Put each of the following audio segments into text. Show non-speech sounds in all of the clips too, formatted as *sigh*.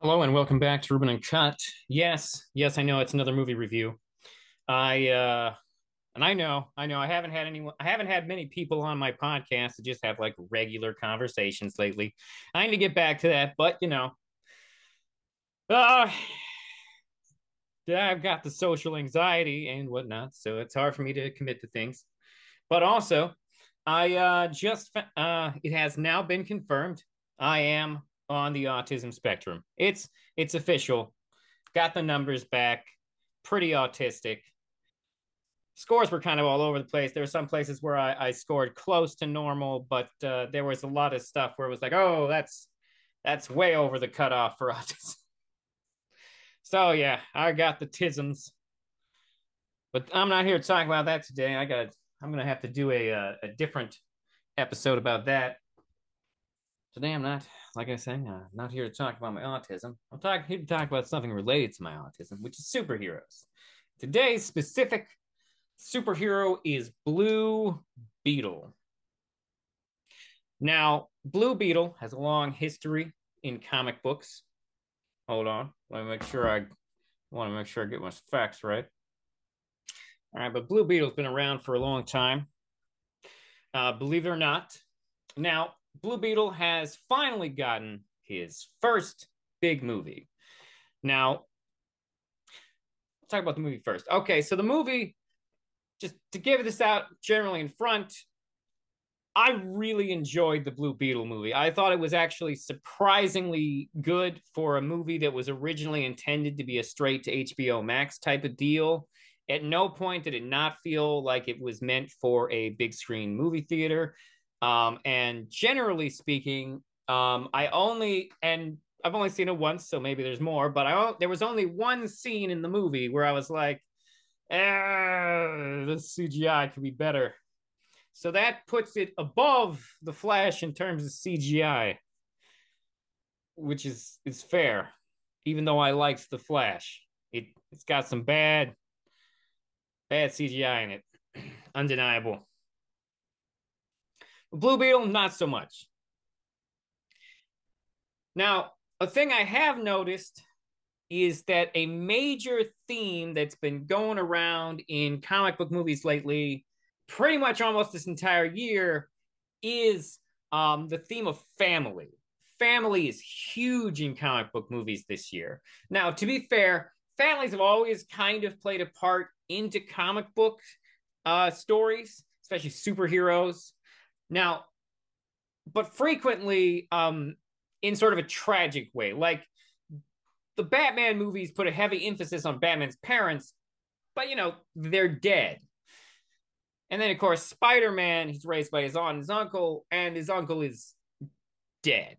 Hello and welcome back to Ruben and Cut. Yes, yes, I know it's another movie review. I uh and I know, I know I haven't had anyone I haven't had many people on my podcast to just have like regular conversations lately. I need to get back to that, but you know, uh I've got the social anxiety and whatnot, so it's hard for me to commit to things. But also, I uh just uh it has now been confirmed I am on the autism spectrum. It's it's official. Got the numbers back. Pretty autistic. Scores were kind of all over the place. There were some places where I, I scored close to normal, but uh, there was a lot of stuff where it was like, oh, that's that's way over the cutoff for *laughs* autism. so yeah, I got the tisms, but I'm not here to talk about that today. I got I'm gonna have to do a a, a different episode about that. Today I'm not like I say, uh, not here to talk about my autism. I'm talk, here to talk about something related to my autism, which is superheroes. Today's specific superhero is Blue Beetle. Now, Blue Beetle has a long history in comic books. Hold on, let me make sure I want to make sure I get my facts right. All right, but Blue Beetle's been around for a long time. Uh, believe it or not. Now, Blue Beetle has finally gotten his first big movie. Now, let's talk about the movie first. Okay, so the movie, just to give this out generally in front, I really enjoyed the Blue Beetle movie. I thought it was actually surprisingly good for a movie that was originally intended to be a straight to HBO Max type of deal. At no point did it not feel like it was meant for a big screen movie theater. Um, and generally speaking, um, I only and I've only seen it once, so maybe there's more. But I there was only one scene in the movie where I was like, eh, "This CGI could be better." So that puts it above the Flash in terms of CGI, which is is fair. Even though I liked the Flash, it it's got some bad bad CGI in it, *clears throat* undeniable. Blue Beetle, not so much. Now, a thing I have noticed is that a major theme that's been going around in comic book movies lately, pretty much almost this entire year, is um, the theme of family. Family is huge in comic book movies this year. Now, to be fair, families have always kind of played a part into comic book uh, stories, especially superheroes. Now, but frequently um, in sort of a tragic way. Like the Batman movies put a heavy emphasis on Batman's parents, but you know, they're dead. And then, of course, Spider Man, he's raised by his aunt and his uncle, and his uncle is dead.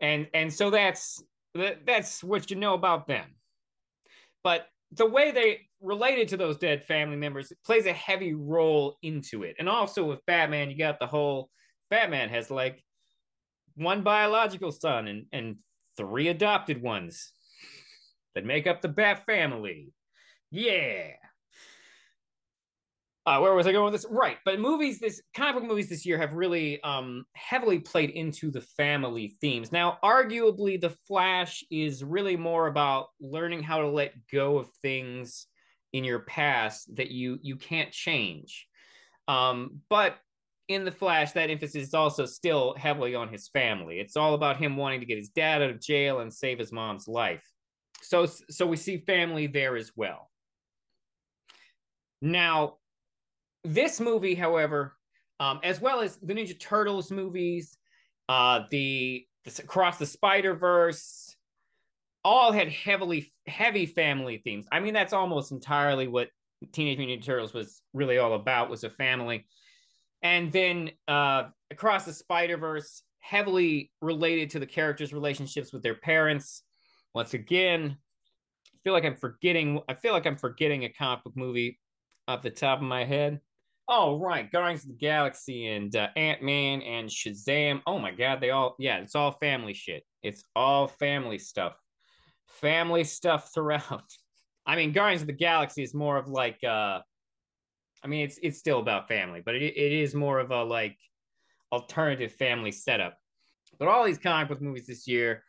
And and so that's that's what you know about them. But the way they related to those dead family members plays a heavy role into it. And also with Batman, you got the whole Batman has like one biological son and, and three adopted ones that make up the Bat family. Yeah. Uh, where was I going with this? Right, but movies, this comic book movies this year have really um, heavily played into the family themes. Now, arguably, The Flash is really more about learning how to let go of things in your past that you you can't change. Um, but in the Flash, that emphasis is also still heavily on his family. It's all about him wanting to get his dad out of jail and save his mom's life. So, so we see family there as well. Now, this movie, however, um, as well as the Ninja Turtles movies, uh, the, the Across the Spider Verse, all had heavily heavy family themes. I mean, that's almost entirely what Teenage Mutant Ninja Turtles was really all about was a family and then uh, across the Spider Verse, heavily related to the characters' relationships with their parents. Once again, I feel like I'm forgetting. I feel like I'm forgetting a comic book movie off the top of my head. Oh right, Guardians of the Galaxy and uh, Ant Man and Shazam. Oh my God, they all yeah, it's all family shit. It's all family stuff, family stuff throughout. *laughs* I mean, Guardians of the Galaxy is more of like uh I mean, it's it's still about family, but it, it is more of a like alternative family setup. But all these comic book movies this year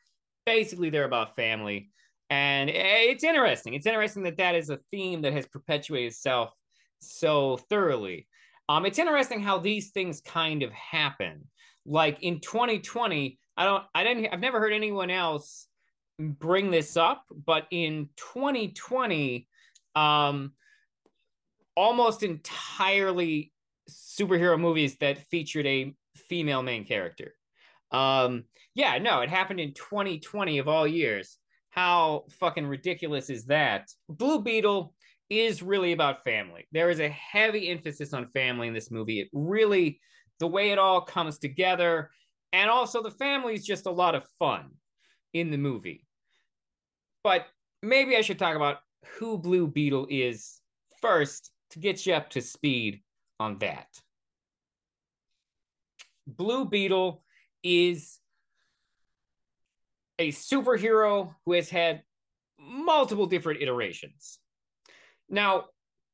basically they're about family. And it's interesting. It's interesting that that is a theme that has perpetuated itself so thoroughly. Um, it's interesting how these things kind of happen. Like in 2020, I don't, I didn't, I've never heard anyone else bring this up, but in 2020, um, almost entirely superhero movies that featured a female main character. Um, yeah, no, it happened in 2020 of all years. How fucking ridiculous is that? Blue Beetle is really about family. There is a heavy emphasis on family in this movie. It really, the way it all comes together, and also the family is just a lot of fun in the movie. But maybe I should talk about who Blue Beetle is first to get you up to speed on that. Blue Beetle is a superhero who has had multiple different iterations. Now,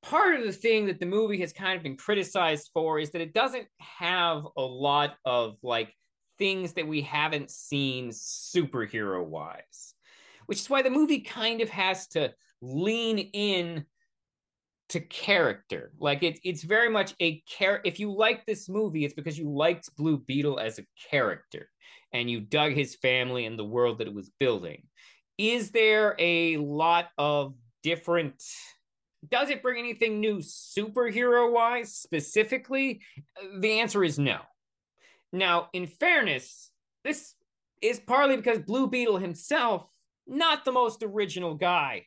part of the thing that the movie has kind of been criticized for is that it doesn't have a lot of like things that we haven't seen superhero wise, which is why the movie kind of has to lean in to character. Like it, it's very much a care. If you like this movie, it's because you liked Blue Beetle as a character and you dug his family and the world that it was building. Is there a lot of different does it bring anything new superhero wise specifically? The answer is no. Now, in fairness, this is partly because Blue Beetle himself, not the most original guy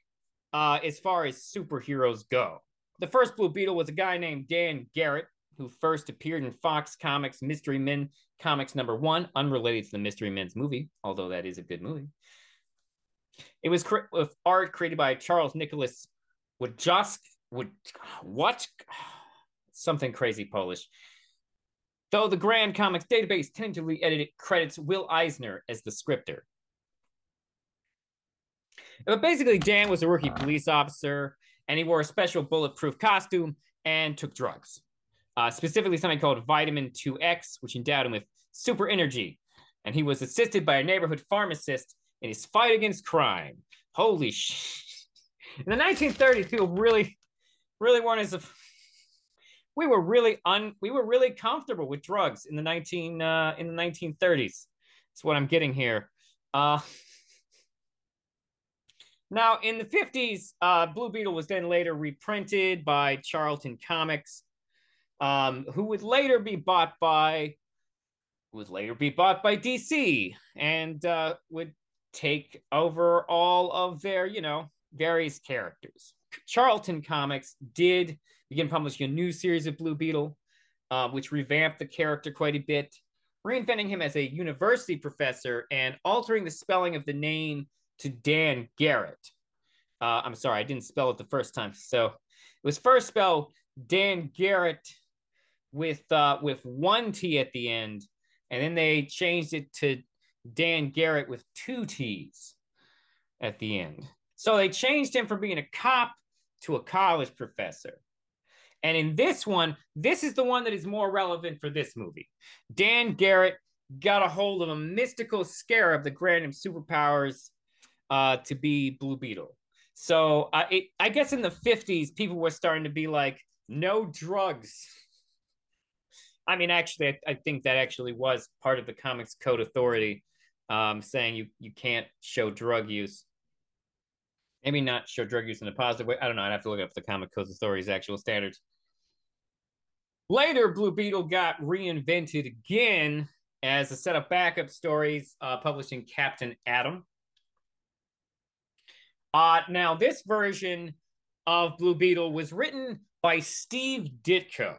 uh, as far as superheroes go. The first Blue Beetle was a guy named Dan Garret, who first appeared in Fox Comics Mystery Men Comics number one, unrelated to the Mystery Men's movie, although that is a good movie. It was cre- with art created by Charles Nicholas would just would what something crazy Polish. Though the Grand Comics database tentatively edited credits Will Eisner as the scripter. But basically, Dan was a rookie police officer, and he wore a special bulletproof costume and took drugs. Uh, specifically, something called vitamin 2X, which endowed him with super energy. And he was assisted by a neighborhood pharmacist in his fight against crime. Holy shit in the 1930s, people really, really weren't as a, we were really un we were really comfortable with drugs in the 19 uh, in the 1930s. That's what I'm getting here. Uh, now in the 50s, uh, Blue Beetle was then later reprinted by Charlton Comics, um, who would later be bought by would later be bought by DC and uh, would take over all of their, you know, various characters. Charlton Comics did begin publishing a new series of Blue Beetle, uh, which revamped the character quite a bit, reinventing him as a university professor and altering the spelling of the name to Dan Garrett. Uh, I'm sorry, I didn't spell it the first time. So it was first spelled Dan Garret with uh, with one T at the end, and then they changed it to Dan Garrett with two T's at the end. So they changed him from being a cop to a college professor. And in this one, this is the one that is more relevant for this movie. Dan Garrett got a hold of a mystical scarab that granted him superpowers uh, to be Blue Beetle. So uh, it, I guess in the 50s, people were starting to be like, no drugs. I mean, actually, I, I think that actually was part of the Comics Code Authority um, saying you, you can't show drug use maybe not show drug use in a positive way. I don't know. I'd have to look up the Comic Code Authority's actual standards. Later, Blue Beetle got reinvented again as a set of backup stories uh, published in Captain Atom. Uh, now, this version of Blue Beetle was written by Steve Ditko.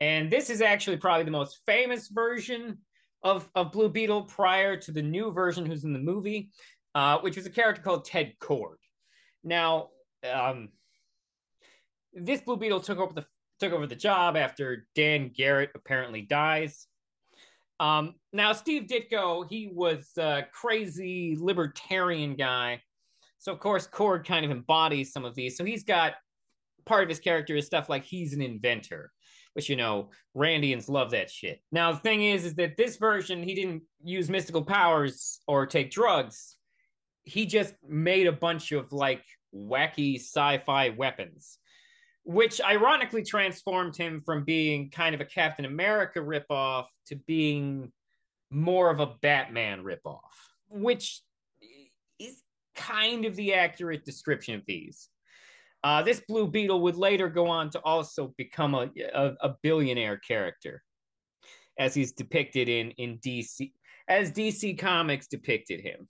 And this is actually probably the most famous version of, of Blue Beetle prior to the new version who's in the movie uh, which was a character called Ted Kord. Now, um, this Blue Beetle took over the took over the job after Dan Garrett apparently dies. Um, now, Steve Ditko, he was a crazy libertarian guy. So, of course, Kord kind of embodies some of these. So, he's got part of his character is stuff like he's an inventor. which you know Randians love that shit. Now the thing is, is that this version he didn't use mystical powers or take drugs. He just made a bunch of like wacky sci-fi weapons, which ironically transformed him from being kind of a Captain America ripoff to being more of a Batman ripoff, which is kind of the accurate description of these. Uh, this Blue Beetle would later go on to also become a, a, a billionaire character, as he's depicted in in DC, as DC Comics depicted him.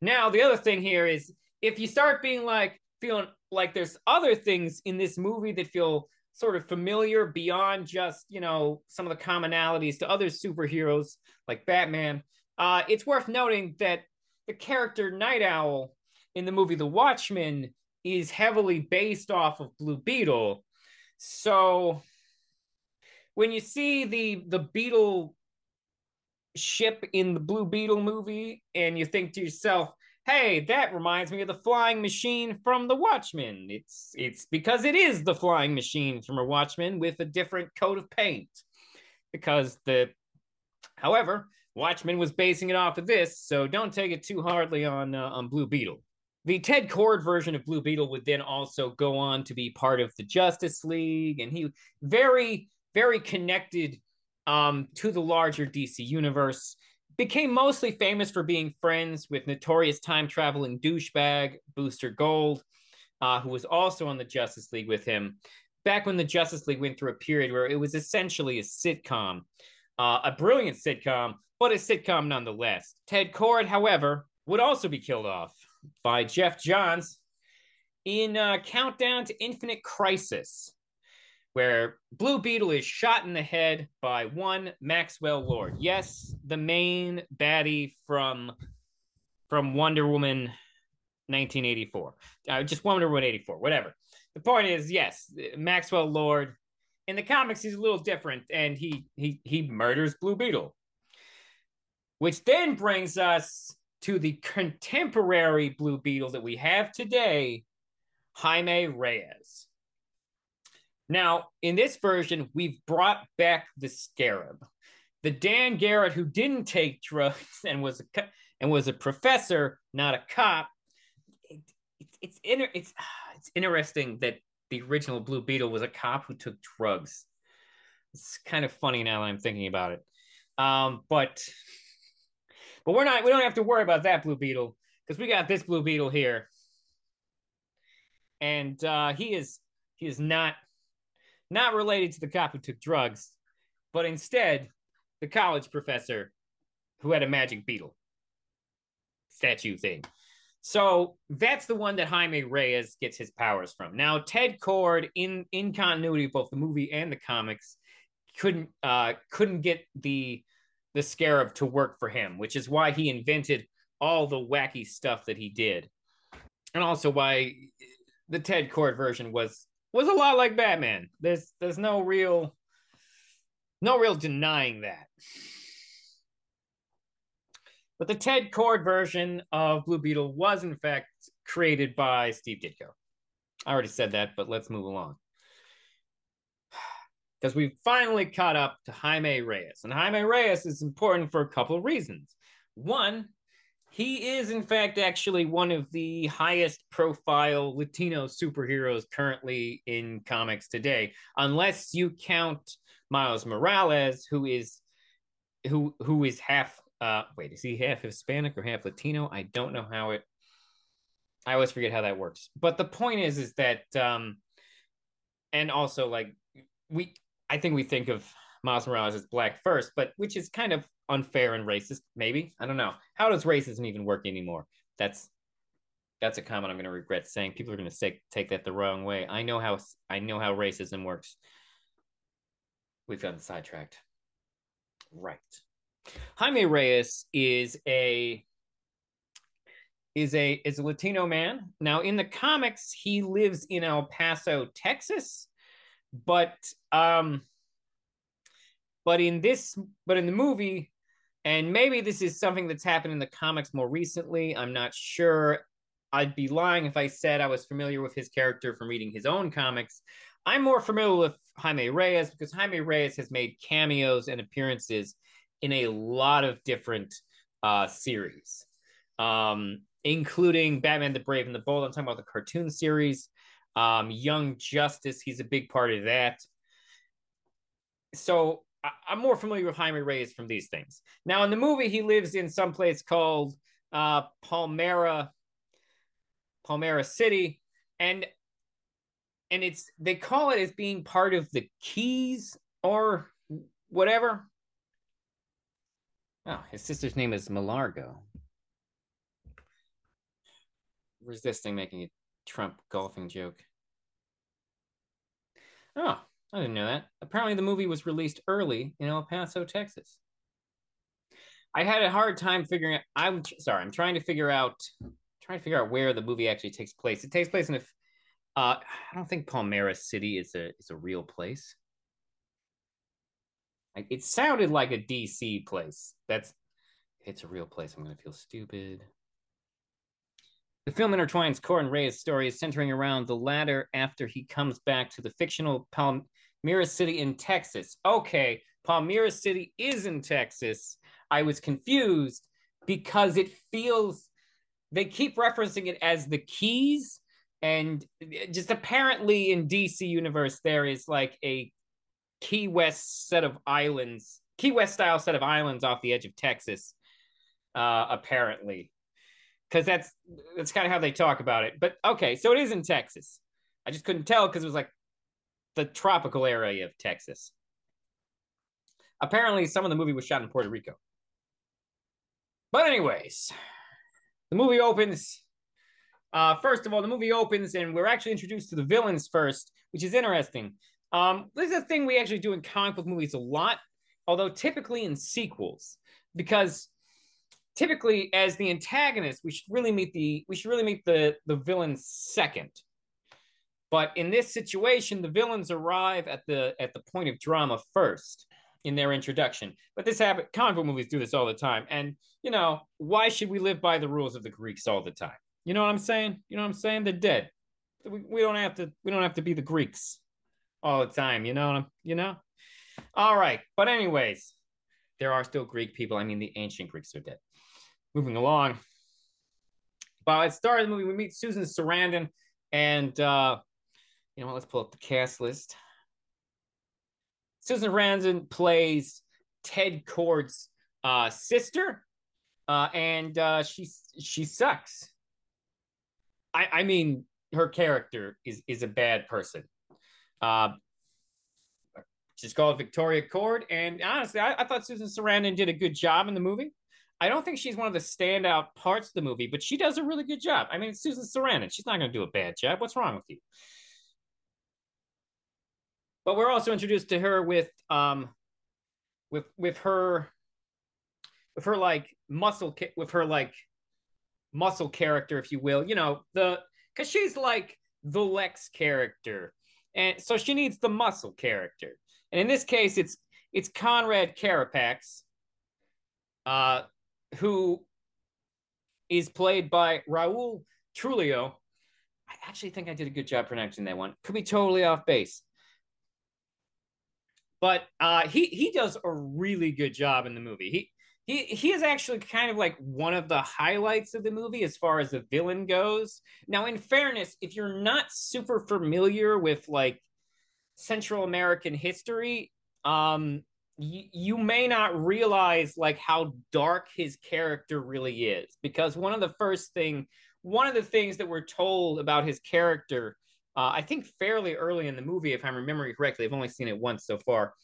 Now, the other thing here is if you start being like feeling like there's other things in this movie that feel sort of familiar beyond just you know some of the commonalities to other superheroes like Batman, uh, it's worth noting that the character Night Owl in the movie The Watchmen is heavily based off of Blue Beetle. So when you see the the Beetle ship in the Blue Beetle movie and you think to yourself, "Hey, that reminds me of the flying machine from The Watchmen." It's it's because it is the flying machine from a Watchmen with a different coat of paint. Because the however, Watchmen was basing it off of this, so don't take it too hardly on uh, on Blue Beetle. The Ted Kord version of Blue Beetle would then also go on to be part of the Justice League, and he very, very connected um, to the larger DC universe. Became mostly famous for being friends with notorious time traveling douchebag Booster Gold, uh, who was also on the Justice League with him. Back when the Justice League went through a period where it was essentially a sitcom, uh, a brilliant sitcom, but a sitcom nonetheless. Ted Kord, however, would also be killed off by Geoff Johns in uh, Countdown to Infinite Crisis, where Blue Beetle is shot in the head by one Maxwell Lord. Yes, the main baddie from from Wonder Woman 1984. Uh, just Wonder Woman 84, whatever. The point is, yes, Maxwell Lord. In the comics, he's a little different, and he he he murders Blue Beetle, which then brings us to the contemporary Blue Beetle that we have today, Jaime Reyes. Now, in this version, we've brought back the Scarab, the Dan Garrett who didn't take drugs *laughs* and was a and was a professor, not a cop. It, it, it's inter- it's *sighs* it's interesting that the original Blue Beetle was a cop who took drugs. It's kind of funny now that I'm thinking about it. Um, but but we're not. We don't have to worry about that blue beetle because we got this blue beetle here, and uh, he is he is not not related to the cop who took drugs, but instead the college professor who had a magic beetle statue thing. So that's the one that Jaime Reyes gets his powers from. Now Ted Kord, in in continuity of both the movie and the comics, couldn't uh couldn't get the the scarab to work for him, which is why he invented all the wacky stuff that he did. And also why the Ted Kord version was was a lot like Batman. There's there's no real no real denying that. But the Ted Kord version of Blue Beetle was in fact created by Steve Ditko. I already said that, but let's move along *sighs* because we've finally caught up to Jaime Reyes. And Jaime Reyes is important for a couple of reasons. One, he is, in fact, actually one of the highest profile Latino superheroes currently in comics today, unless you count Miles Morales, who is who who is half uh wait, is he half Hispanic or half Latino? I don't know how it I always forget how that works. But the point is is that um and also like we I think we think of Miles Morales as black first, but which is kind of unfair and racist, maybe. I don't know. How does racism even work anymore? That's that's a comment I'm going to regret saying. People are going to take take that the wrong way. I know how I know how racism works. We've gotten sidetracked. Right. Jaime Reyes is a is a is a Latino man. Now in the comics, he lives in El Paso, Texas but um but in this but in the movie and maybe this is something that's happened in the comics more recently i'm not sure i'd be lying if i said i was familiar with his character from reading his own comics I'm more familiar with Jaime Reyes because Jaime Reyes has made cameos and appearances in a lot of different uh, series, um, including Batman the Brave and the Bold. I'm talking about the cartoon series. Um, Young Justice, he's a big part of that. So I- am more familiar with Jaime Reyes from these things. Now, in the movie, he lives in some place called uh, Palmera, Palmera City, and and it's they call it as being part of the Keys or whatever. Oh, his sister's name is Milagro. Resisting making a Trump golfing joke. Oh, I didn't know that. Apparently, the movie was released early in El Paso, Texas. I had a hard time figuring out. I'm sorry. I'm trying to figure out. Trying to figure out where the movie actually takes place. It takes place in a. Uh, I don't think Palmera City is a is a real place. It sounded like a DC place. That's it's a real place. I'm gonna feel stupid. The film intertwines Kord and Reyes' stories centering around the latter after he comes back to the fictional Palmera City in Texas. Okay, Palmera City is in Texas. I was confused because it feels they keep referencing it as the Keys, and just apparently in DC universe there is like a Key West set of islands, Key West style set of islands off the edge of Texas, uh, apparently, because that's that's kind of how they talk about it. But okay, so it is in Texas. I just couldn't tell because it was like the tropical area of Texas. Apparently, some of the movie was shot in Puerto Rico. But anyways, the movie opens. Uh, first of all, the movie opens and we're actually introduced to the villains first, which is interesting um, this is a thing we actually do in comic book movies a lot, although typically in sequels, because typically as the antagonist, we should really meet the we should really meet the the villain second. But in this situation, the villains arrive at the at the point of drama first in their introduction. But this happen book movies do this all the time. And you know, why should we live by the rules of the Greeks all the time? You know what I'm saying? You know what I'm saying? They're dead. We, we don't have to we don't have to be the Greeks all the time. You know, what I'm you know. All right, but anyways, there are still Greek people. I mean, the ancient Greeks are dead. Moving along. By the start of the movie, we meet Susan Sarandon, and uh, you know what? Let's pull up the cast list. Susan Sarandon plays Ted Kord's uh, sister, uh, and uh, she she sucks. I I mean, her character is is a bad person. Uh, she's called Victoria Kord, and honestly, I, I thought Susan Sarandon did a good job in the movie. I don't think she's one of the standout parts of the movie, but she does a really good job. I mean, Susan Sarandon, she's not going to do a bad job. What's wrong with you? But we're also introduced to her with um with with her with her like muscle with her like muscle character if you will you know the because she's like the lex character and so she needs the muscle character. And in this case, it's it's Conrad Carapax, uh, who is played by Raul Trulio. I actually think I did a good job pronouncing that one. Could be totally off base. But uh, he he does a really good job in the movie. He he he is actually kind of like one of the highlights of the movie as far as the villain goes. Now, in fairness, if you're not super familiar with like Central American history, um, y- you may not realize like how dark his character really is. Because one of the first thing, one of the things that we're told about his character, uh, I think fairly early in the movie, if I'm remembering correctly, I've only seen it once so far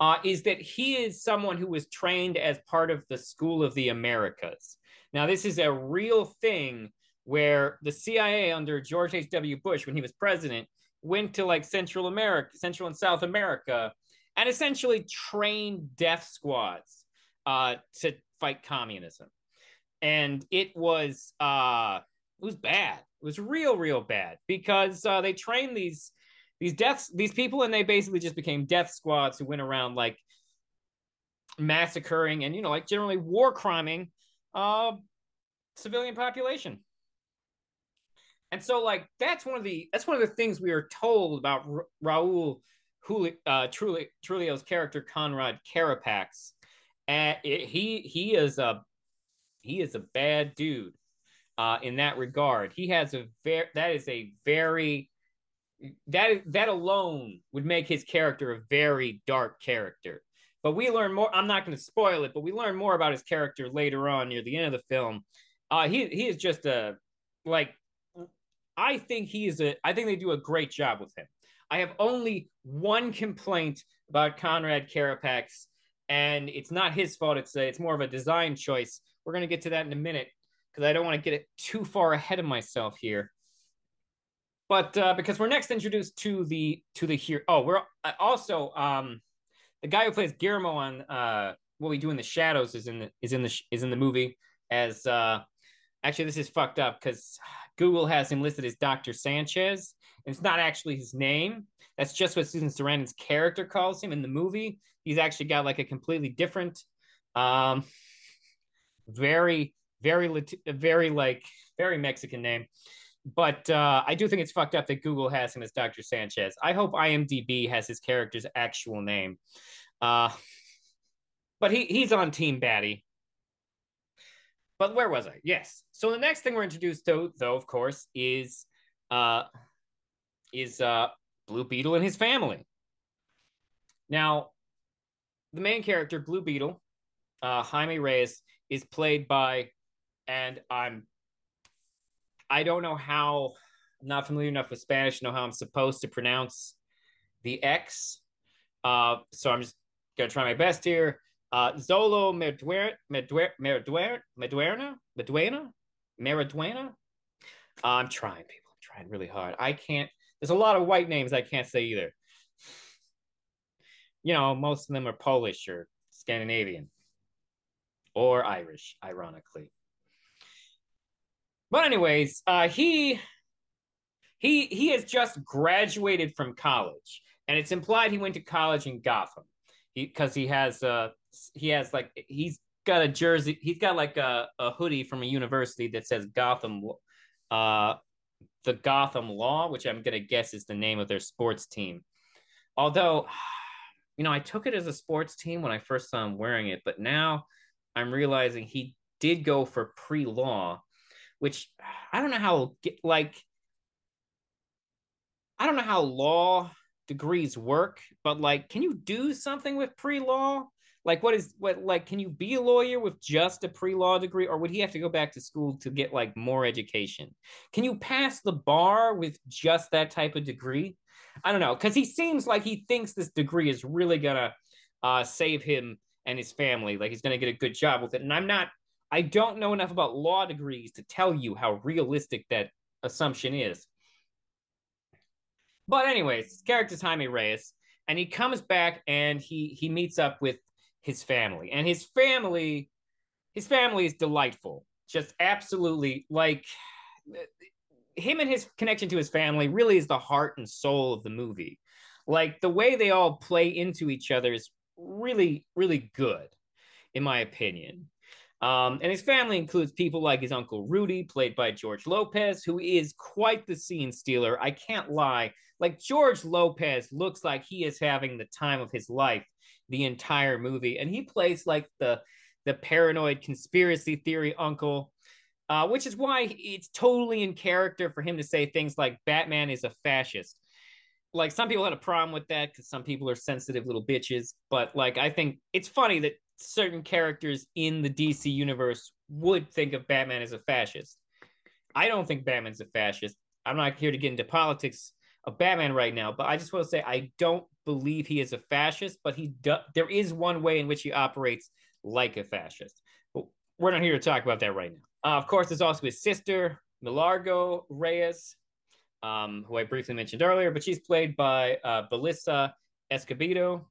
uh, is that he is someone who was trained as part of the School of the Americas. Now, this is a real thing where the CIA under George H.W. Bush, when he was president, went to like Central America, Central and South America, and essentially trained death squads uh, to fight communism. And it was uh, it was bad. It was real, real bad because uh, they trained these these deaths these people and they basically just became death squads who went around like massacring and you know like generally war criming uh civilian population and so like that's one of the that's one of the things we are told about R- Raul uh, Trulli, Trujillo's character Conrad Carapax. It, he he is a he is a bad dude uh, in that regard. He has a very that is a very that that alone would make his character a very dark character. But we learn more. I'm not going to spoil it, but we learn more about his character later on near the end of the film. Uh, he he is just a like I think he is a I think they do a great job with him. I have only one complaint about Conrad Carapax, and it's not his fault. It's a, it's more of a design choice. We're gonna get to that in a minute because I don't want to get it too far ahead of myself here. But uh, because we're next introduced to the to the here. Oh, we're uh, also um, the guy who plays Guillermo on uh, what we do in the shadows is in the is in the is in the movie as uh, actually this is fucked up because Google has him listed as Dr. Sanchez, it's not actually his name. That's just what Susan Sarandon's character calls him in the movie. He's actually got like a completely different, um, very, very, very like very Mexican name. But uh, I do think it's fucked up that Google has him as Dr. Sanchez. I hope IMDb has his character's actual name. Uh, but he he's on Team Batty. But where was I? Yes. So the next thing we're introduced to, though, of course, is uh, is uh, Blue Beetle and his family. Now, the main character, Blue Beetle, uh, Jaime Reyes, is played by, and I'm, I don't know how, I'm not familiar enough with Spanish to know how I'm supposed to pronounce the X. Uh, so I'm just gonna try my best here. Uh, Xolo Meduerna, Meduerna, Meduerna, Meduerna, Meduerna. I'm trying, people. I'm trying really hard. I can't there's a lot of white names I can't say either. You know, most of them are Polish or Scandinavian or Irish, ironically. But anyways, uh, he he he has just graduated from college, and it's implied he went to college in Gotham. He because he has uh he has like he's got a jersey, he's got like a, a hoodie from a university that says Gotham uh the Gotham Law, which I'm to guess is the name of their sports team. Although, *sighs* you know, I took it as a sports team when I first saw him wearing it, but now I'm realizing he did go for pre law, which *sighs* I don't know how, like, I don't know how law degrees work, but like, can you do something with pre law? Like what is what like can you be a lawyer with just a pre-law degree or would he have to go back to school to get like more education? Can you pass the bar with just that type of degree? I don't know because he seems like he thinks this degree is really gonna uh, save him and his family like he's gonna get a good job with it. And i'm not i don't know enough about law degrees to tell you how realistic that assumption is. But anyways his character's jaime reyes and he comes back and he he meets up with his family. And his family, his family is delightful. Just absolutely like him and his connection to his family really is the heart and soul of the movie. Like the way they all play into each other is really, really good, in my opinion. Um, and his family includes people like his uncle Rudy, played by George Lopez, who is quite the scene stealer. I can't lie. Like George Lopez looks like he is having the time of his life the entire movie, and he plays like the the paranoid conspiracy theory uncle, uh, which is why it's totally in character for him to say things like Batman is a fascist. Like some people had a problem with that because some people are sensitive little bitches, but like I think it's funny that certain characters in the DC universe would think of Batman as a fascist. I don't think Batman's a fascist. I'm not here to get into politics Batman right now, but I just want to say I don't believe he is a fascist, but he do, there is one way in which he operates like a fascist. But we're not here to talk about that right now. Uh, of course, there's also his sister, Milagro Reyes, um, who I briefly mentioned earlier, but she's played by uh, Belissa Escobedo.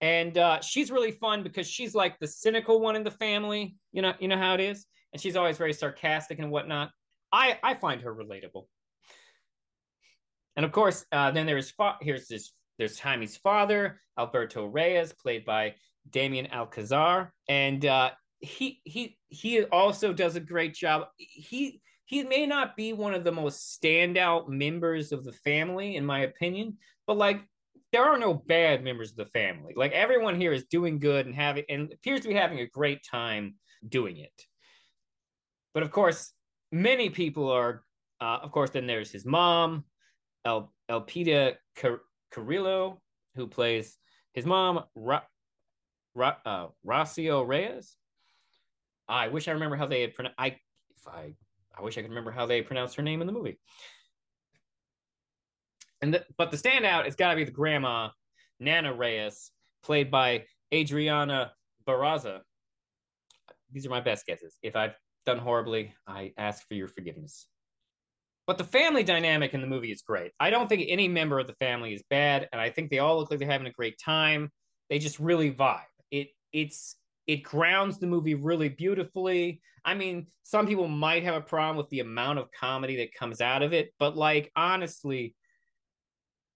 And uh, she's really fun because she's like the cynical one in the family. You know, you know how it is, and she's always very sarcastic and whatnot. I I find her relatable. And of course, uh, then there's fa- here's this there's Jaime's father, Alberto Reyes, played by Damien Alcazar, and uh, he he he also does a great job. He he may not be one of the most standout members of the family, in my opinion, but like there are no bad members of the family. Like everyone here is doing good and having and appears to be having a great time doing it. But of course, many people are. Uh, of course, then there's his mom, El Elpida Car- Carrillo, who plays his mom, Ra- Ra- uh, Rocio Reyes. I wish I remember how they had pronounced. I if I I wish I could remember how they pronounced her name in the movie. And the, but the standout has got to be the grandma, Nana Reyes, played by Adriana Barraza. These are my best guesses. If I've done horribly, I ask for your forgiveness. But the family dynamic in the movie is great. I don't think any member of the family is bad, and I think they all look like they're having a great time. They just really vibe. It it's it grounds the movie really beautifully. I mean, some people might have a problem with the amount of comedy that comes out of it, but like honestly,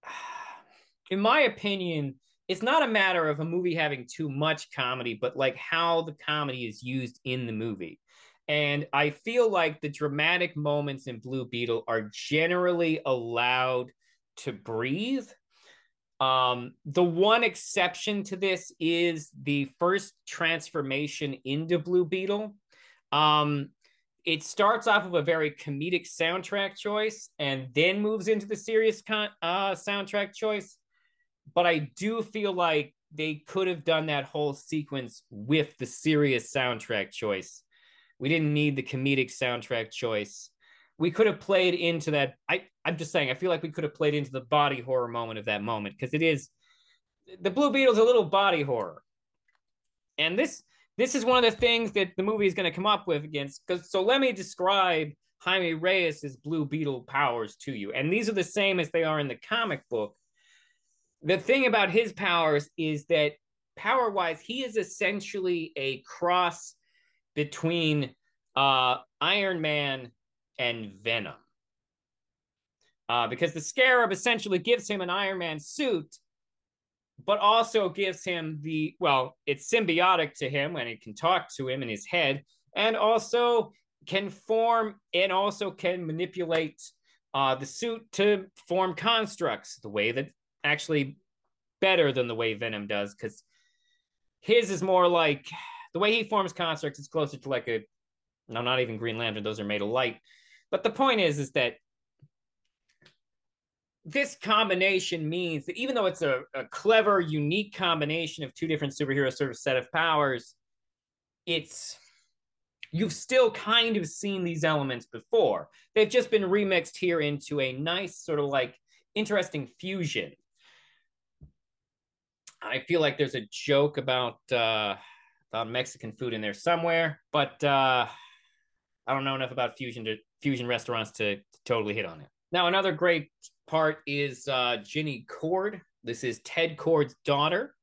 *sighs* in my opinion, it's not a matter of a movie having too much comedy, but like how the comedy is used in the movie. And I feel like the dramatic moments in Blue Beetle are generally allowed to breathe. Um, the one exception to this is the first transformation into Blue Beetle. Um, it starts off with a very comedic soundtrack choice and then moves into the serious con- uh, soundtrack choice. But I do feel like they could have done that whole sequence with the serious soundtrack choice we didn't need the comedic soundtrack choice. We could have played into that. I, I'm just saying, I feel like we could have played into the body horror moment of that moment because it is the Blue Beetle's a little body horror. And this this is one of the things that the movie is going to come up with against. Because so let me describe Jaime Reyes's Blue Beetle powers to you, and these are the same as they are in the comic book. The thing about his powers is that power wise, he is essentially a cross between uh, Iron Man and Venom. Uh, because the Scarab essentially gives him an Iron Man suit, but also gives him the, well, it's symbiotic to him and it can talk to him in his head, and also can form and also can manipulate uh, the suit to form constructs the way that actually better than the way Venom does, because his is more like the way he forms constructs is closer to like a no, not even Green Lantern. Those are made of light. But the point is, is that this combination means that even though it's a, a clever, unique combination of two different superhero sort of set of powers, it's you've still kind of seen these elements before. They've just been remixed here into a nice sort of like interesting fusion. I feel like there's a joke about uh Found Mexican food in there somewhere, but uh, I don't know enough about fusion to fusion restaurants to, to totally hit on it. Now, another great part is uh, Jenny Kord. This is Ted Kord's daughter,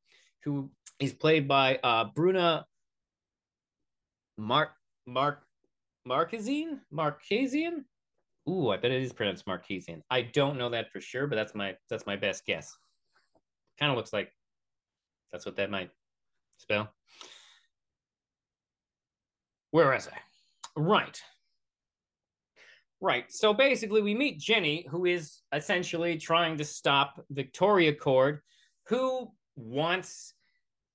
who is played by uh, Bruna Mark Mark Marquezine Marquezian. Ooh, I bet it is pronounced Marquezian. I don't know that for sure, but that's my that's my best guess. Kind of looks like that's what that might spell. Where was I? Right. Right. So basically, we meet Jenny, who is essentially trying to stop Victoria Kord, who wants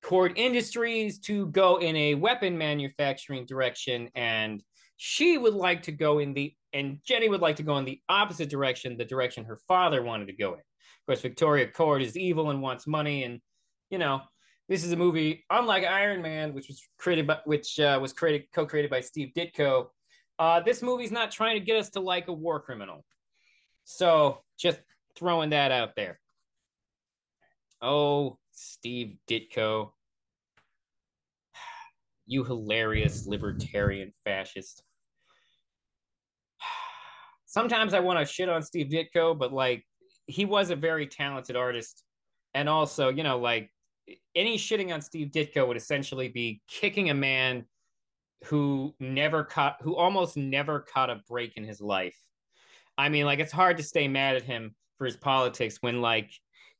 Kord Industries to go in a weapon manufacturing direction, and she would like to go in the and Jenny would like to go in the opposite direction, the direction her father wanted to go in. Of course, Victoria Kord is evil and wants money, and you know this is a movie unlike Iron Man, which was created by which uh, was created co-created by Steve Ditko. Uh, this movie's not trying to get us to like a war criminal. So just throwing that out there. Oh, Steve Ditko. *sighs* You hilarious libertarian fascist. *sighs* Sometimes I want to shit on Steve Ditko, but like he was a very talented artist. And also, you know, like any shitting on Steve Ditko would essentially be kicking a man who never caught, who almost never caught a break in his life. I mean, like it's hard to stay mad at him for his politics when like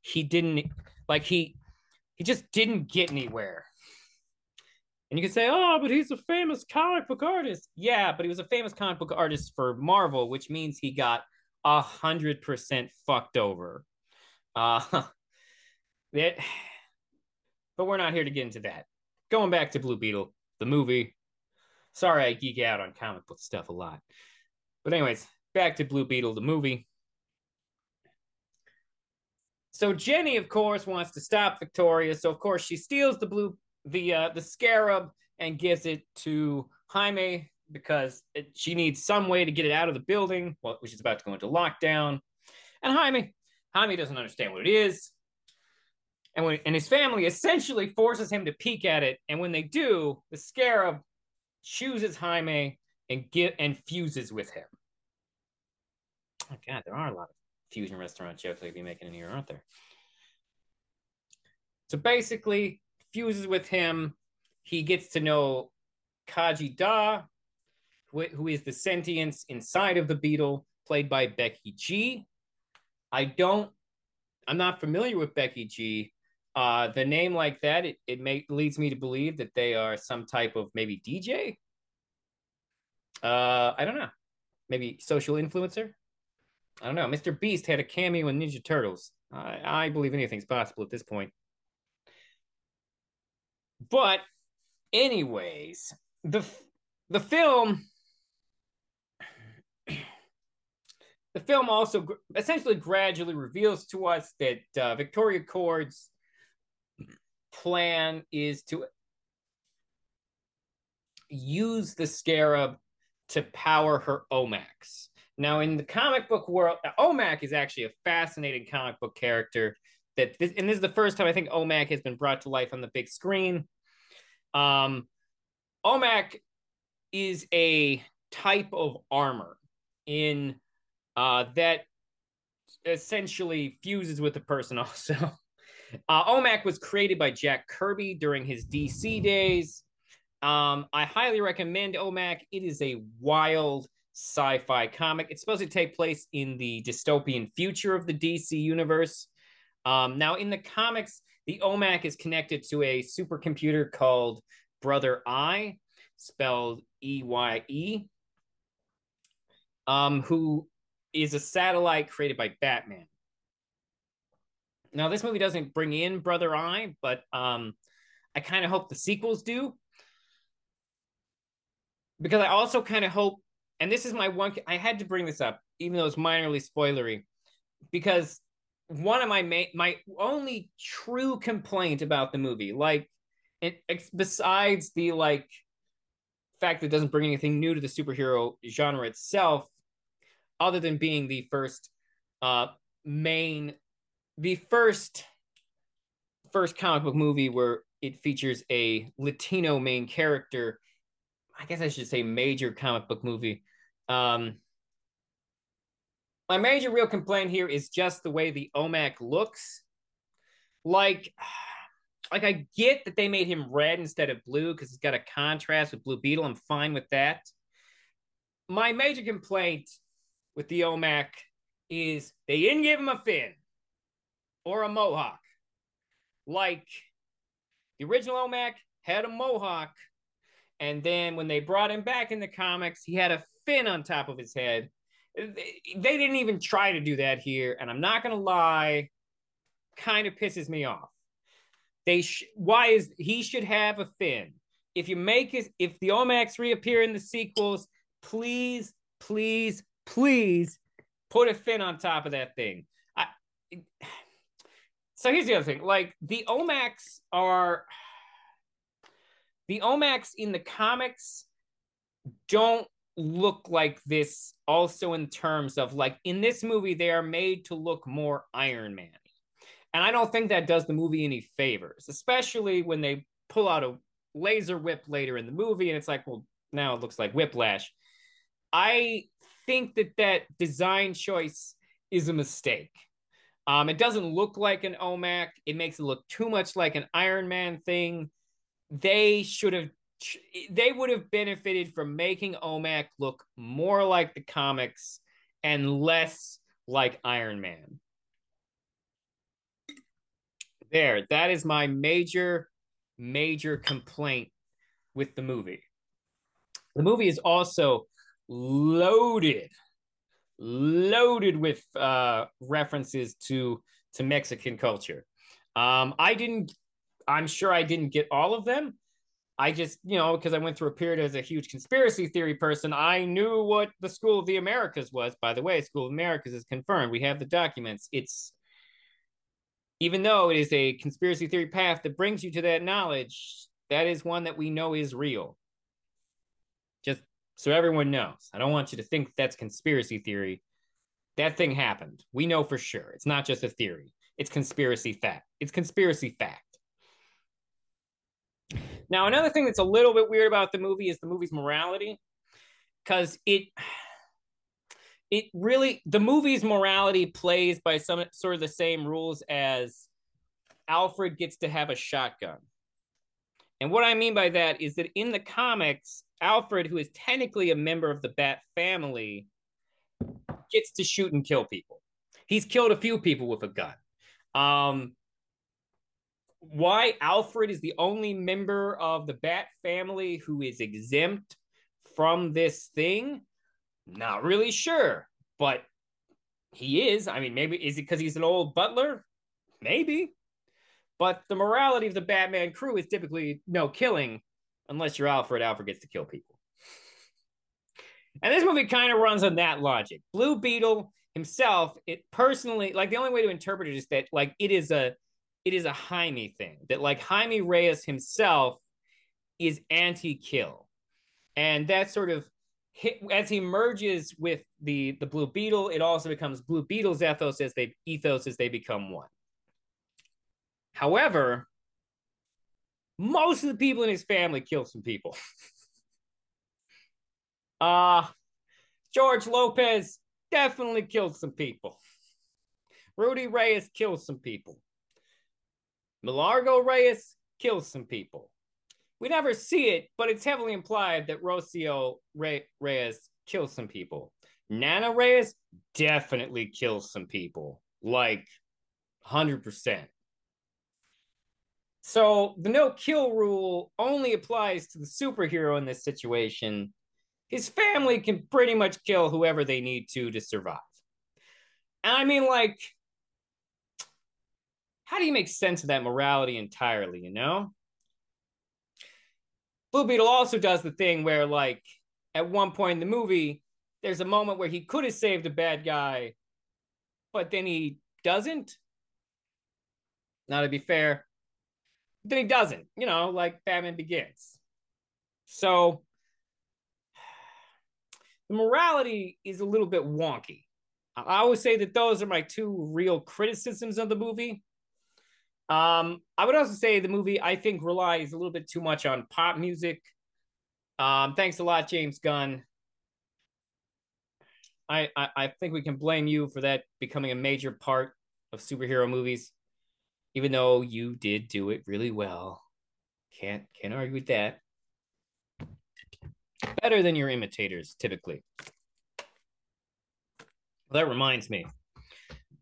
he didn't, like he, he just didn't get anywhere. And you can say, oh, but he's a famous comic book artist. Yeah, but he was a famous comic book artist for Marvel, which means he got a hundred percent fucked over. Uh *laughs* that but we're not here to get into that. Going back to Blue Beetle, the movie. Sorry I geek out on comic book stuff a lot. But anyways, back to Blue Beetle, the movie. So Jenny, of course, wants to stop Victoria. So of course she steals the blue the uh, the scarab and gives it to Jaime because it, she needs some way to get it out of the building, which is about to go into lockdown. And Jaime, Jaime doesn't understand what it is. And when and his family essentially forces him to peek at it. And when they do, the scarab chooses Jaime and get and fuses with him. Oh God, there are a lot of fusion restaurant jokes I could be making in here, aren't there? So basically, fuses with him. He gets to know Khaji-Da, who is the sentience inside of the beetle, played by Becky G. I don't, I'm not familiar with Becky G. Uh, the name like that, it, it may, leads me to believe that they are some type of maybe DJ. Uh, I don't know. Maybe social influencer. I don't know. Mr. Beast had a cameo in Ninja Turtles. I, I believe anything's possible at this point. But, anyways, the the film the film also essentially gradually reveals to us that uh, Victoria Kord's plan is to use the scarab to power her OMACs. Now, in the comic book world, Omac is actually a fascinating comic book character. That this, and this is the first time I think Omac has been brought to life on the big screen. Um, Omac is a type of armor in uh, that essentially fuses with the person *laughs* also. Uh, OMAC was created by Jack Kirby during his DC days. Um, I highly recommend OMAC. It is a wild sci-fi comic. It's supposed to take place in the dystopian future of the DC universe. Um, now, in the comics, the OMAC is connected to a supercomputer called Brother Eye, spelled E Y E, um, who is a satellite created by Batman. Now, this movie doesn't bring in Brother Eye, but um, I kind of hope the sequels do. Because I also kind of hope and this is my one i had to bring this up even though it's minorly spoilery because one of my ma- my only true complaint about the movie like it besides the like fact that it doesn't bring anything new to the superhero genre itself other than being the first uh main the first first comic book movie where it features a latino main character i guess i should say major comic book movie um, my major real complaint here is just the way the OMAC looks. Like, *sighs* like I get that they made him red instead of blue because he's got a contrast with Blue Beetle. I'm fine with that. My major complaint with the OMAC is they didn't give him a fin or a mohawk. Like the original OMAC had a mohawk, and then when they brought him back in the comics, he had a fin on top of his head. They, didn't even try to do that here, and I'm not gonna lie, kind of pisses me off. They sh- why is he should have a fin? If you make it, if the OMACs reappear in the sequels, please, please, please put a fin on top of that thing. I, so here's the other thing: like the OMACs are the OMACs in the comics don't look like this also in terms of like in this movie they are made to look more iron man and i don't think that does the movie any favors especially when they pull out a laser whip later in the movie and it's like well now it looks like whiplash. I think that that design choice is a mistake um, it doesn't look like an omac it makes it look too much like an iron man thing they should have they would have benefited from making Omac look more like the comics and less like Iron Man. There, that is my major, major complaint with the movie. The movie is also loaded, loaded with uh, references to to Mexican culture. Um, I didn't. I'm sure I didn't get all of them. I just, you know, because I went through a period as a huge conspiracy theory person, I knew what the School of the Americas was. By the way, School of Americas is confirmed. We have the documents. It's even though it is a conspiracy theory path that brings you to that knowledge, that is one that we know is real. So everyone knows. I don't want you to think that's conspiracy theory. That thing happened. We know for sure. It's not just a theory. It's conspiracy fact. It's conspiracy fact. Now, another thing that's a little bit weird about the movie is the movie's morality, because it it really the movie's morality plays by some sort of the same rules as Alfred gets to have a shotgun. And what I mean by that is that in the comics, Alfred, who is technically a member of the Bat family, gets to shoot and kill people. He's killed a few people with a gun. Um, why Alfred is the only member of the Bat family who is exempt from this thing, not really sure, but he is. I mean, maybe is it because he's an old butler? Maybe. But the morality of the Batman crew is typically no killing unless you're Alfred. Alfred gets to kill people. And this movie kind of runs on that logic. Blue Beetle himself, it personally, like the only way to interpret it is that like it is a it is a Jaime thing. That like Jaime Reyes himself is anti-kill. And that sort of hit, as he merges with the the Blue Beetle, it also becomes Blue Beetle's ethos as they ethos as they become one. However, most of the people in his family kill some people. *laughs* uh George Lopez definitely killed some people. Rudy Reyes killed some people. Milagro Reyes killed some people. We never see it, but it's heavily implied that Rocio Re- Reyes killed some people. Nana Reyes definitely kills some people, like 100%. So the no kill rule only applies to the superhero in this situation. His family can pretty much kill whoever they need to to survive. And I mean, like, how do you make sense of that morality entirely, you know? Blue Beetle also does the thing where, like, at one point in the movie, there's a moment where he could have saved a bad guy, but then he doesn't. Now, to be fair, then he doesn't, you know, like Batman Begins. So *sighs* the morality is a little bit wonky. I always say that those are my two real criticisms of the movie. Um, I would also say the movie I think relies a little bit too much on pop music. Um, thanks a lot, James Gunn. I, I, I think we can blame you for that becoming a major part of superhero movies, even though you did do it really well. Can't can't argue with that. Better than your imitators, typically. Well, that reminds me.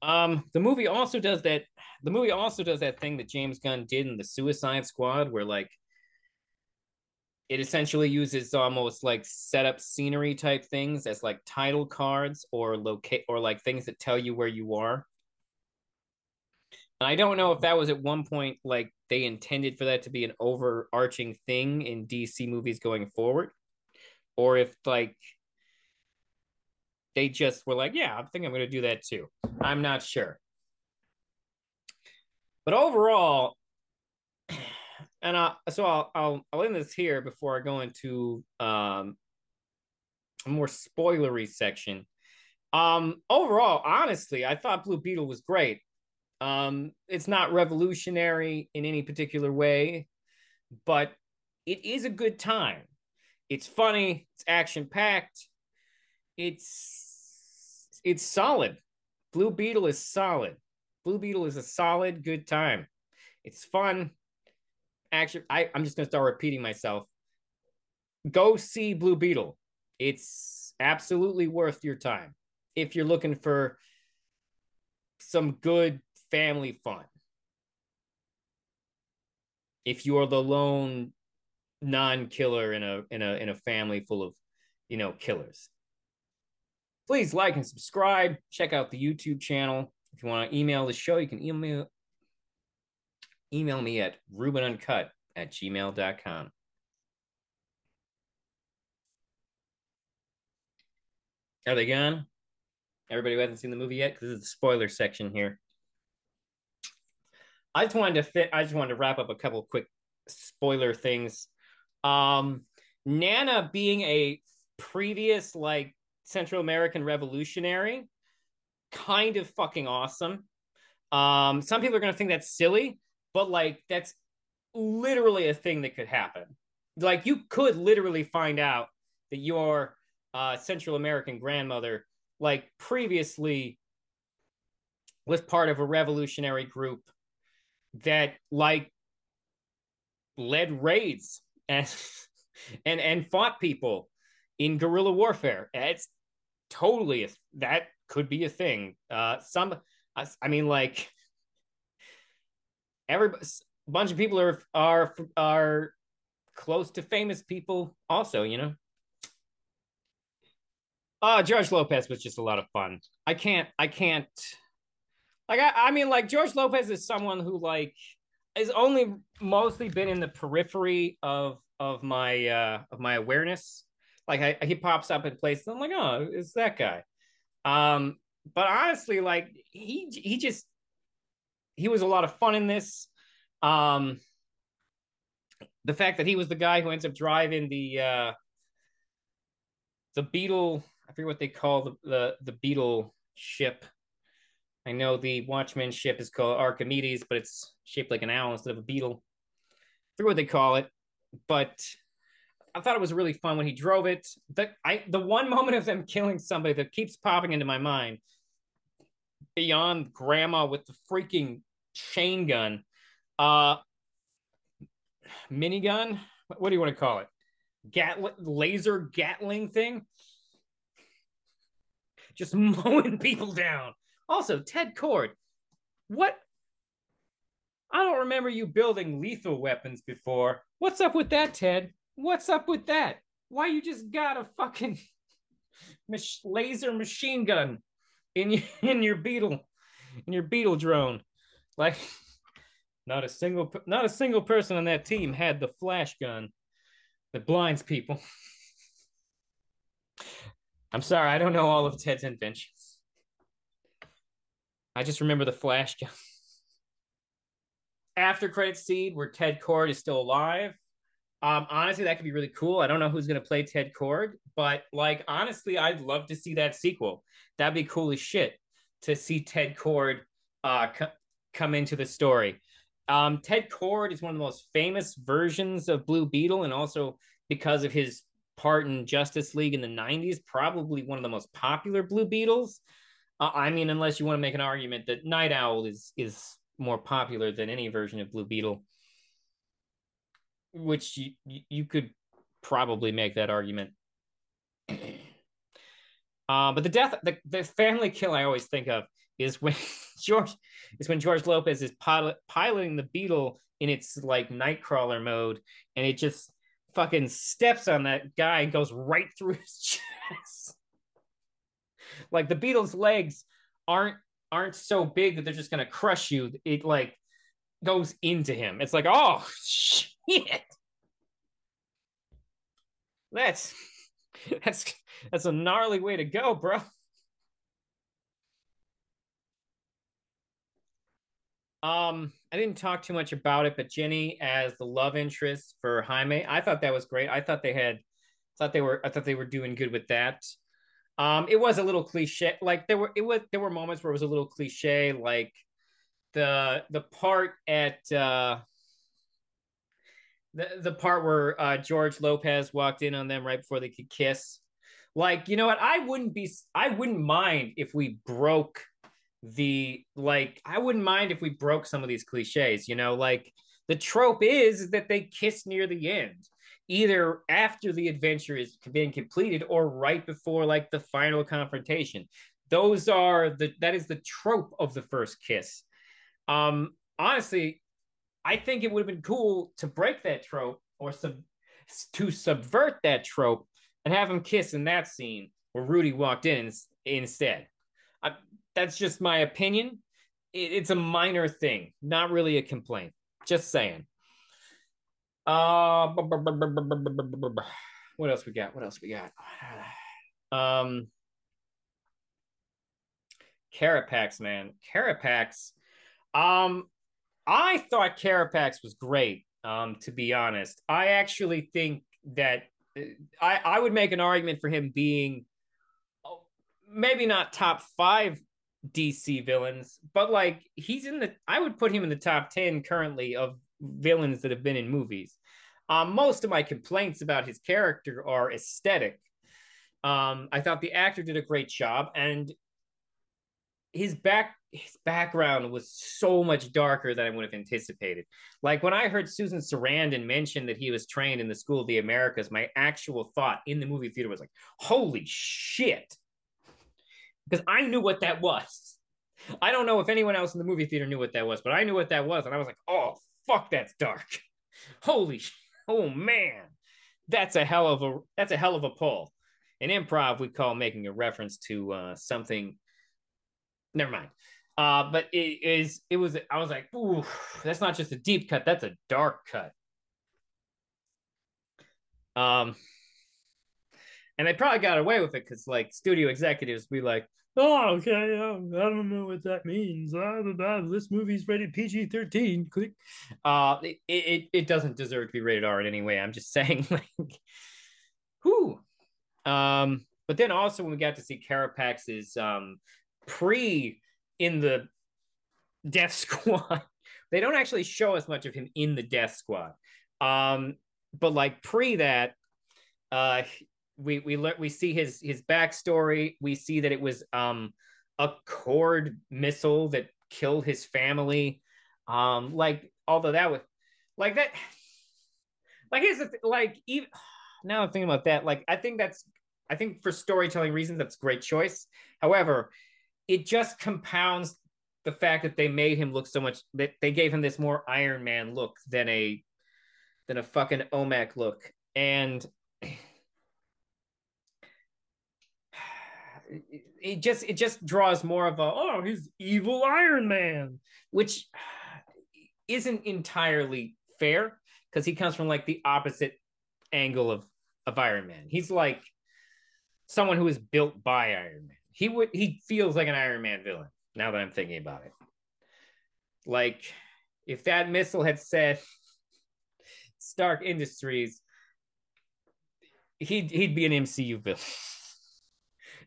Um, the movie also does that the movie also does that thing that James Gunn did in the Suicide Squad, where like it essentially uses almost like setup scenery type things as like title cards or locate or like things that tell you where you are. And I don't know if that was at one point like they intended for that to be an overarching thing in DC movies going forward, or if like they just were like, yeah, I think I'm going to do that too. I'm not sure. But overall, *sighs* and I, so I'll, I'll I'll end this here before I go into um, a more spoilery section. Um, overall, honestly, I thought Blue Beetle was great. Um, it's not revolutionary in any particular way, but it is a good time. It's funny. It's action packed. It's it's solid. Blue Beetle is solid. Blue Beetle is a solid, good time. It's fun. Actually, I, I'm just gonna start repeating myself. Go see Blue Beetle. It's absolutely worth your time if you're looking for some good family fun. If you are the lone non-killer in a in a in a family full of you know killers. Please like and subscribe. Check out the youtube channel. If you want to email the show you can email email me at rubenuncut at gmail.com are they gone? Everybody who hasn't seen the movie yet? Because it's the spoiler section here i just wanted to fit i just wanted to wrap up a couple quick spoiler things um, Nana being a previous like Central American revolutionary, kind of fucking awesome. Um, some people are gonna think that's silly, but like that's literally a thing that could happen. Like you could literally find out that your uh, Central American grandmother, like previously, was part of a revolutionary group that like led raids and *laughs* and and fought people in guerrilla warfare. It's totally a, that could be a thing. Uh, some, I mean, like every bunch of people are are are close to famous people. Also, you know. Uh George Lopez was just a lot of fun. I can't, I can't. Like I, I mean, like George Lopez is someone who like has only mostly been in the periphery of of my uh of my awareness. Like I, he pops up in places. I'm like, oh, it's that guy. Um, but honestly, like he he just he was a lot of fun in this. Um, the fact that he was the guy who ends up driving the uh the Beetle, I forget what they call the the, the Beetle ship I know the Watchmen ship is called Archimedes, but it's shaped like an owl instead of a beetle. I what they call it, but I thought it was really fun when he drove it. The I the one *laughs* moment of them killing somebody that keeps popping into my mind, beyond Grandma with the freaking chain gun, uh, minigun. What do you want to call it? Gatling laser Gatling thing. Just *laughs* mowing people down. Also, Ted Kord, what? I don't remember you building lethal weapons before. What's up with that, Ted? What's up with that? Why you just got a fucking *laughs* laser machine gun in your, *laughs* in your beetle in your beetle drone? Like, not a single not a single person on that team had the flash gun that blinds people. *laughs* I'm sorry, I don't know all of Ted's inventions. I just remember the flash. *laughs* After credit seed where Ted Kord is still alive. Um, honestly, that could be really cool. I don't know who's gonna play Ted Kord, but like honestly, I'd love to see that sequel. That'd be cool as shit to see Ted Kord uh, co- come into the story. Um, Ted Kord is one of the most famous versions of Blue Beetle, and also because of his part in Justice League in the 90s, probably one of the most popular Blue Beetles. Uh, I mean, unless you want to make an argument that Night Owl is is more popular than any version of Blue Beetle, which you, you could probably make that argument. *clears throat* Uh, but the death, the, the family kill I always think of is when *laughs* George is when George Lopez is pilot, piloting the Beetle in its like nightcrawler mode, and it just fucking steps on that guy and goes right through his *laughs* chest. Like the Beetle's legs aren't aren't so big that they're just gonna crush you. It like goes into him. It's like, oh shit. That's that's that's a gnarly way to go, bro. Um, I didn't talk too much about it, but Jenny as the love interest for Jaime, I thought that was great. I thought they had thought they were I thought they were doing good with that. Um, it was a little cliche. Like there were it was there were moments where it was a little cliche, like the the part at uh the the part where uh George Lopez walked in on them right before they could kiss. Like, you know what? I wouldn't be I wouldn't mind if we broke the like I wouldn't mind if we broke some of these cliches, you know, like the trope is that they kiss near the end either after the adventure is being completed or right before like the final confrontation. Those are the that is the trope of the first kiss. Um honestly, I think it would have been cool to break that trope or sub to subvert that trope and have him kiss in that scene where Rudy walked in instead. I, that's just my opinion. It, it's a minor thing, not really a complaint. Just saying. Uh, what else we got? What else we got? Um, Carapax, man, Carapax. Um, I thought Carapax was great. Um, to be honest, I actually think that uh, I I would make an argument for him being oh, maybe not top five DC villains, but like he's in the I would put him in the top 10 currently of villains that have been in movies. Um, most of my complaints about his character are aesthetic. Um, I thought the actor did a great job, and his back his background was so much darker than I would have anticipated. Like when I heard Susan Sarandon mention that he was trained in the School of the Americas, my actual thought in the movie theater was like, "Holy shit!" Because I knew what that was. I don't know if anyone else in the movie theater knew what that was, but I knew what that was, and I was like, "Oh fuck, that's dark." *laughs* Holy, oh man, that's a hell of a that's a hell of a pull. In improv, we call making a reference to uh, something never mind. Uh, but it is it was I was like, ooh, that's not just a deep cut, that's a dark cut. Um and they probably got away with it because like studio executives be like, oh, okay, um, I don't know what that means. This movie's rated PG thirteen. Click. Uh, it, it it doesn't deserve to be rated R in any way. I'm just *laughs* saying, like, who. Um, but then also when we got to see Carapax's um pre in the Death *laughs* Squad. they don't actually show us much of him in the Death Squad. Um, but like pre that, uh, we we learn we see his his backstory. We see that it was um a Kord missile that killed his family. Um, like although that was like that, like th- like even now I'm thinking about that. Like I think that's I think for storytelling reasons that's great choice. However, it just compounds the fact that they made him look so much that they gave him this more Iron Man look than a than a fucking OMAC look. And it just it just draws more of a oh he's evil Iron Man, which isn't entirely fair because he comes from like the opposite angle of of Iron Man. He's like someone who is built by Iron Man he would he feels like an Iron Man villain now that I'm thinking about it. Like if that missile had said Stark Industries, he'd he'd be an MCU villain. *laughs*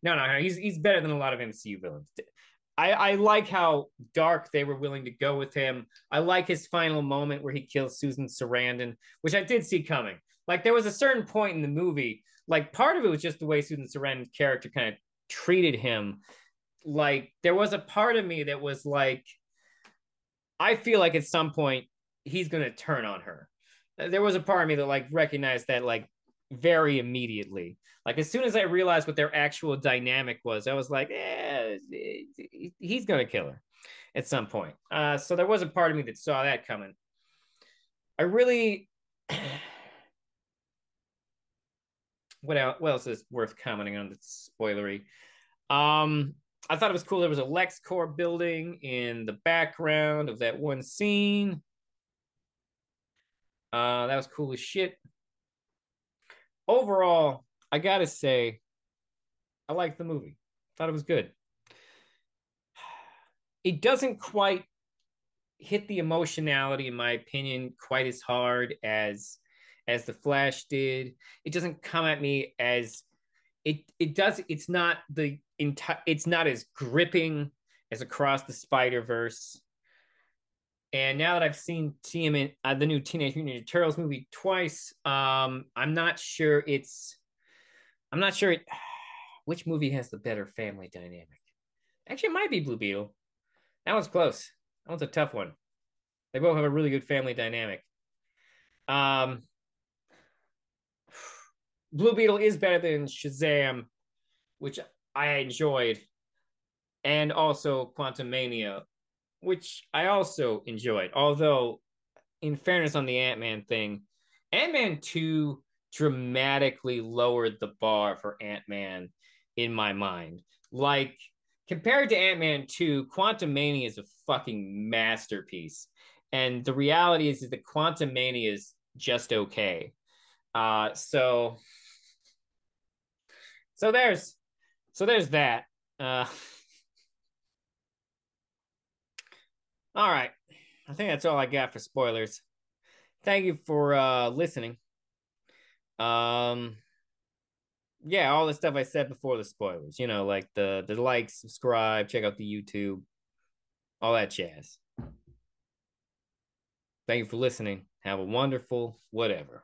no, no, no, he's he's better than a lot of MCU villains. I, I like how dark they were willing to go with him. I like his final moment where he kills Susan Sarandon, which I did see coming. Like there was a certain point in the movie, like part of it was just the way Susan Sarandon's character kind of treated him like there was a part of me that was like i feel like at some point he's to turn on her there was a part of me that like recognized that like very immediately like as soon as i realized what their actual dynamic was i was like eh, he's to kill her at some point uh, so there was a part of me that saw that coming i really *sighs* what else, what else is worth commenting on that's spoilery? Um, I thought it was cool. There was a LexCorp building in the background of that one scene. Uh, that was cool as shit. Overall, I gotta say, I liked the movie. Thought it was good. *sighs* It doesn't quite hit the emotionality, in my opinion, quite as hard as as the Flash did. It doesn't come at me as it it does. It's not the entire. It's not as gripping as across the Spider Verse. And now that I've seen TM uh, the new Teenage Mutant Ninja Turtles movie twice, um, I'm not sure it's. I'm not sure it, *sighs* which movie has the better family dynamic. Actually, it might be Blue Beetle. That one's close. That one's a tough one. They both have a really good family dynamic. Um, *sighs* Blue Beetle is better than Shazam, which I enjoyed, and also Quantumania, which I also enjoyed. Although, in fairness on the Ant Man thing, Ant Man 2 dramatically lowered the bar for ant-man in my mind. Like compared to ant-man 2 Quantumania is a fucking masterpiece. And the reality is, is that quantumania is just okay. Uh so so there's so there's that. Uh *laughs* all right. I think that's all i got for spoilers. Thank you for uh listening. Um yeah all the stuff i said before the spoilers you know like the the like subscribe check out the youtube all that jazz. Thank you for listening. Have a wonderful whatever